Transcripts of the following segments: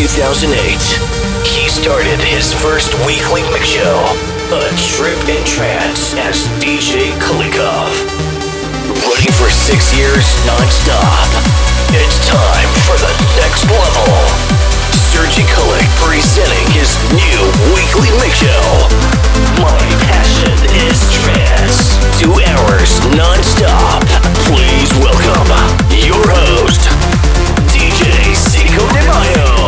2008, he started his first weekly mix show, A Trip in Trance, as DJ Kulikov. Running for six years non-stop, it's time for the next level. Sergi Kulik presenting his new weekly mix show. My passion is trance. Two hours non-stop. Please welcome your host, DJ Zico de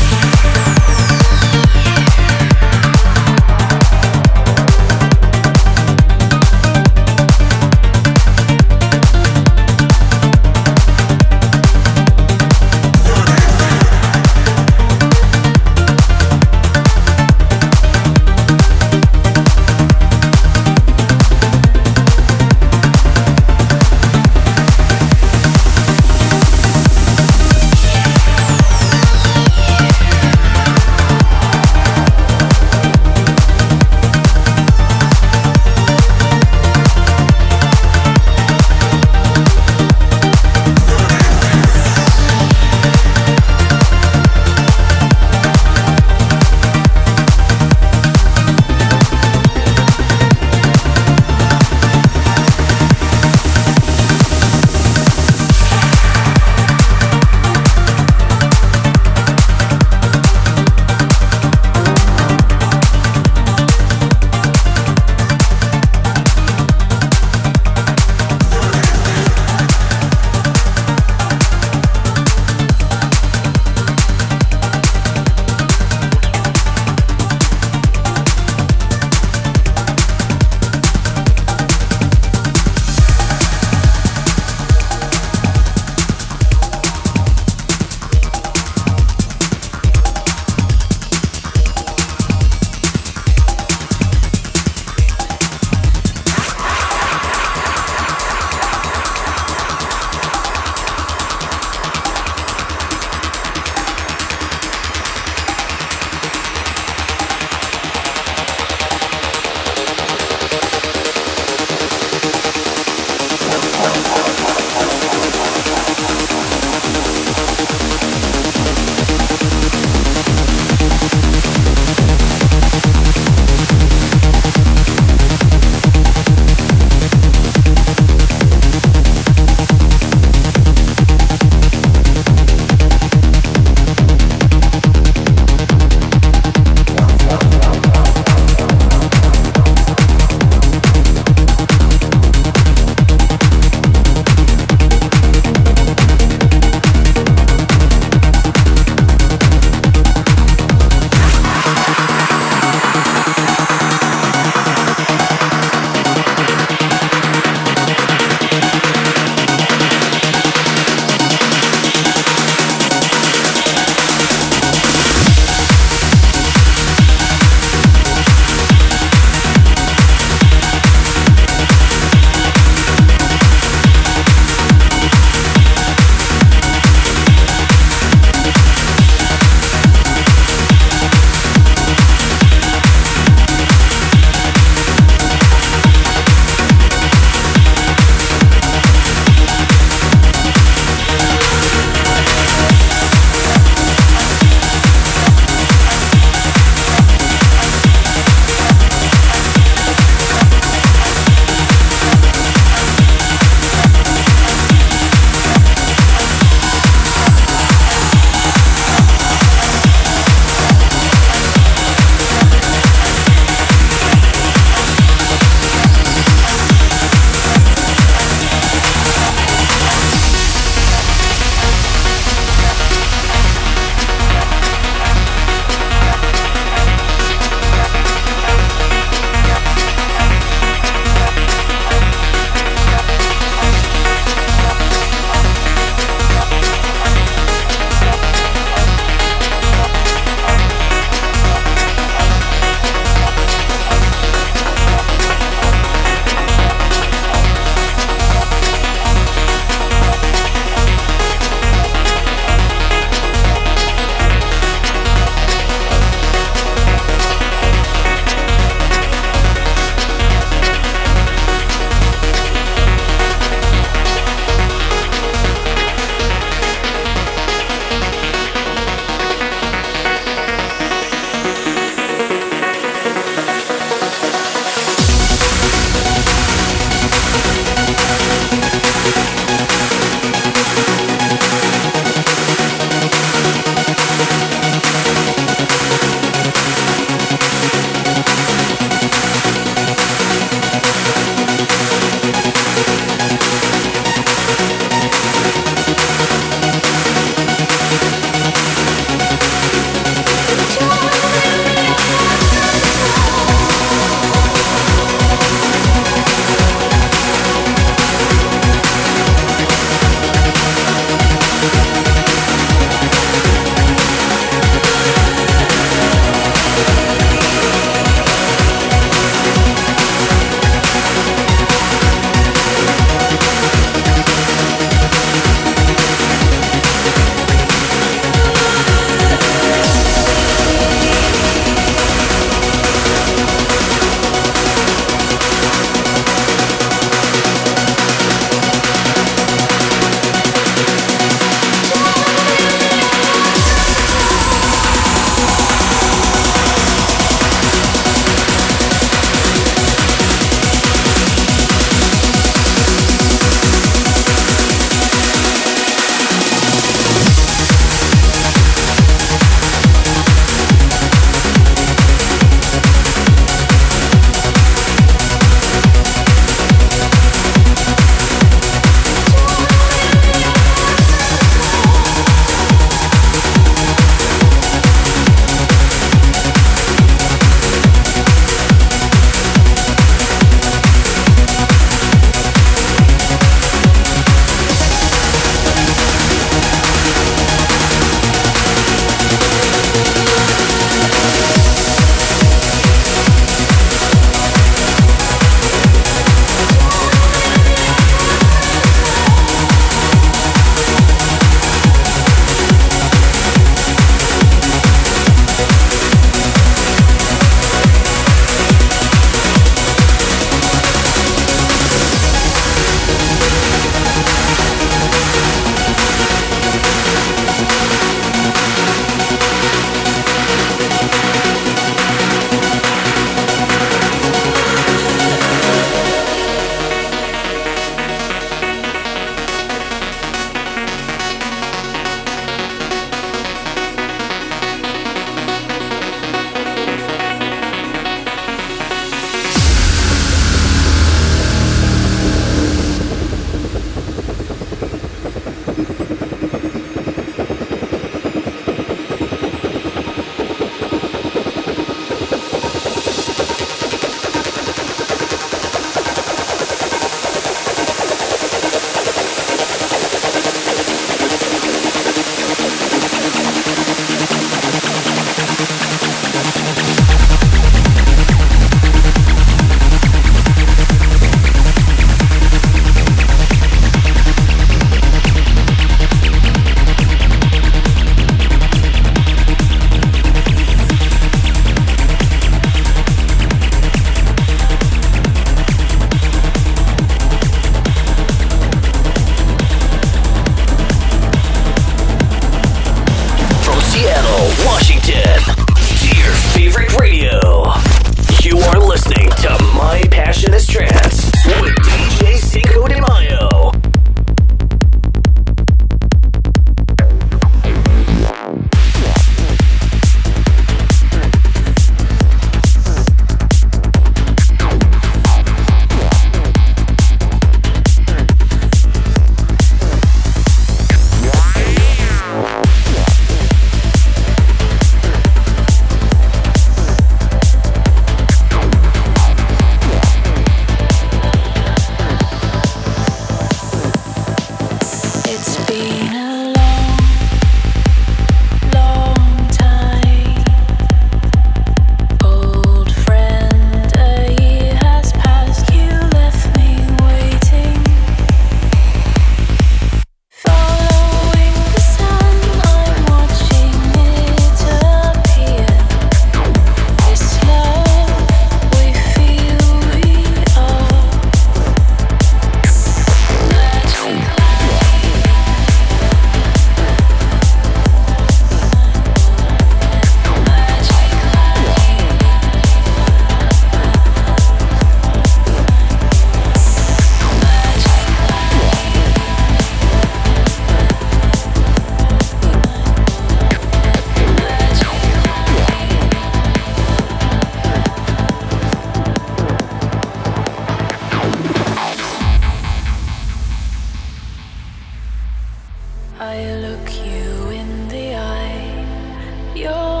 you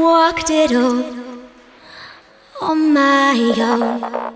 walked it all on my own.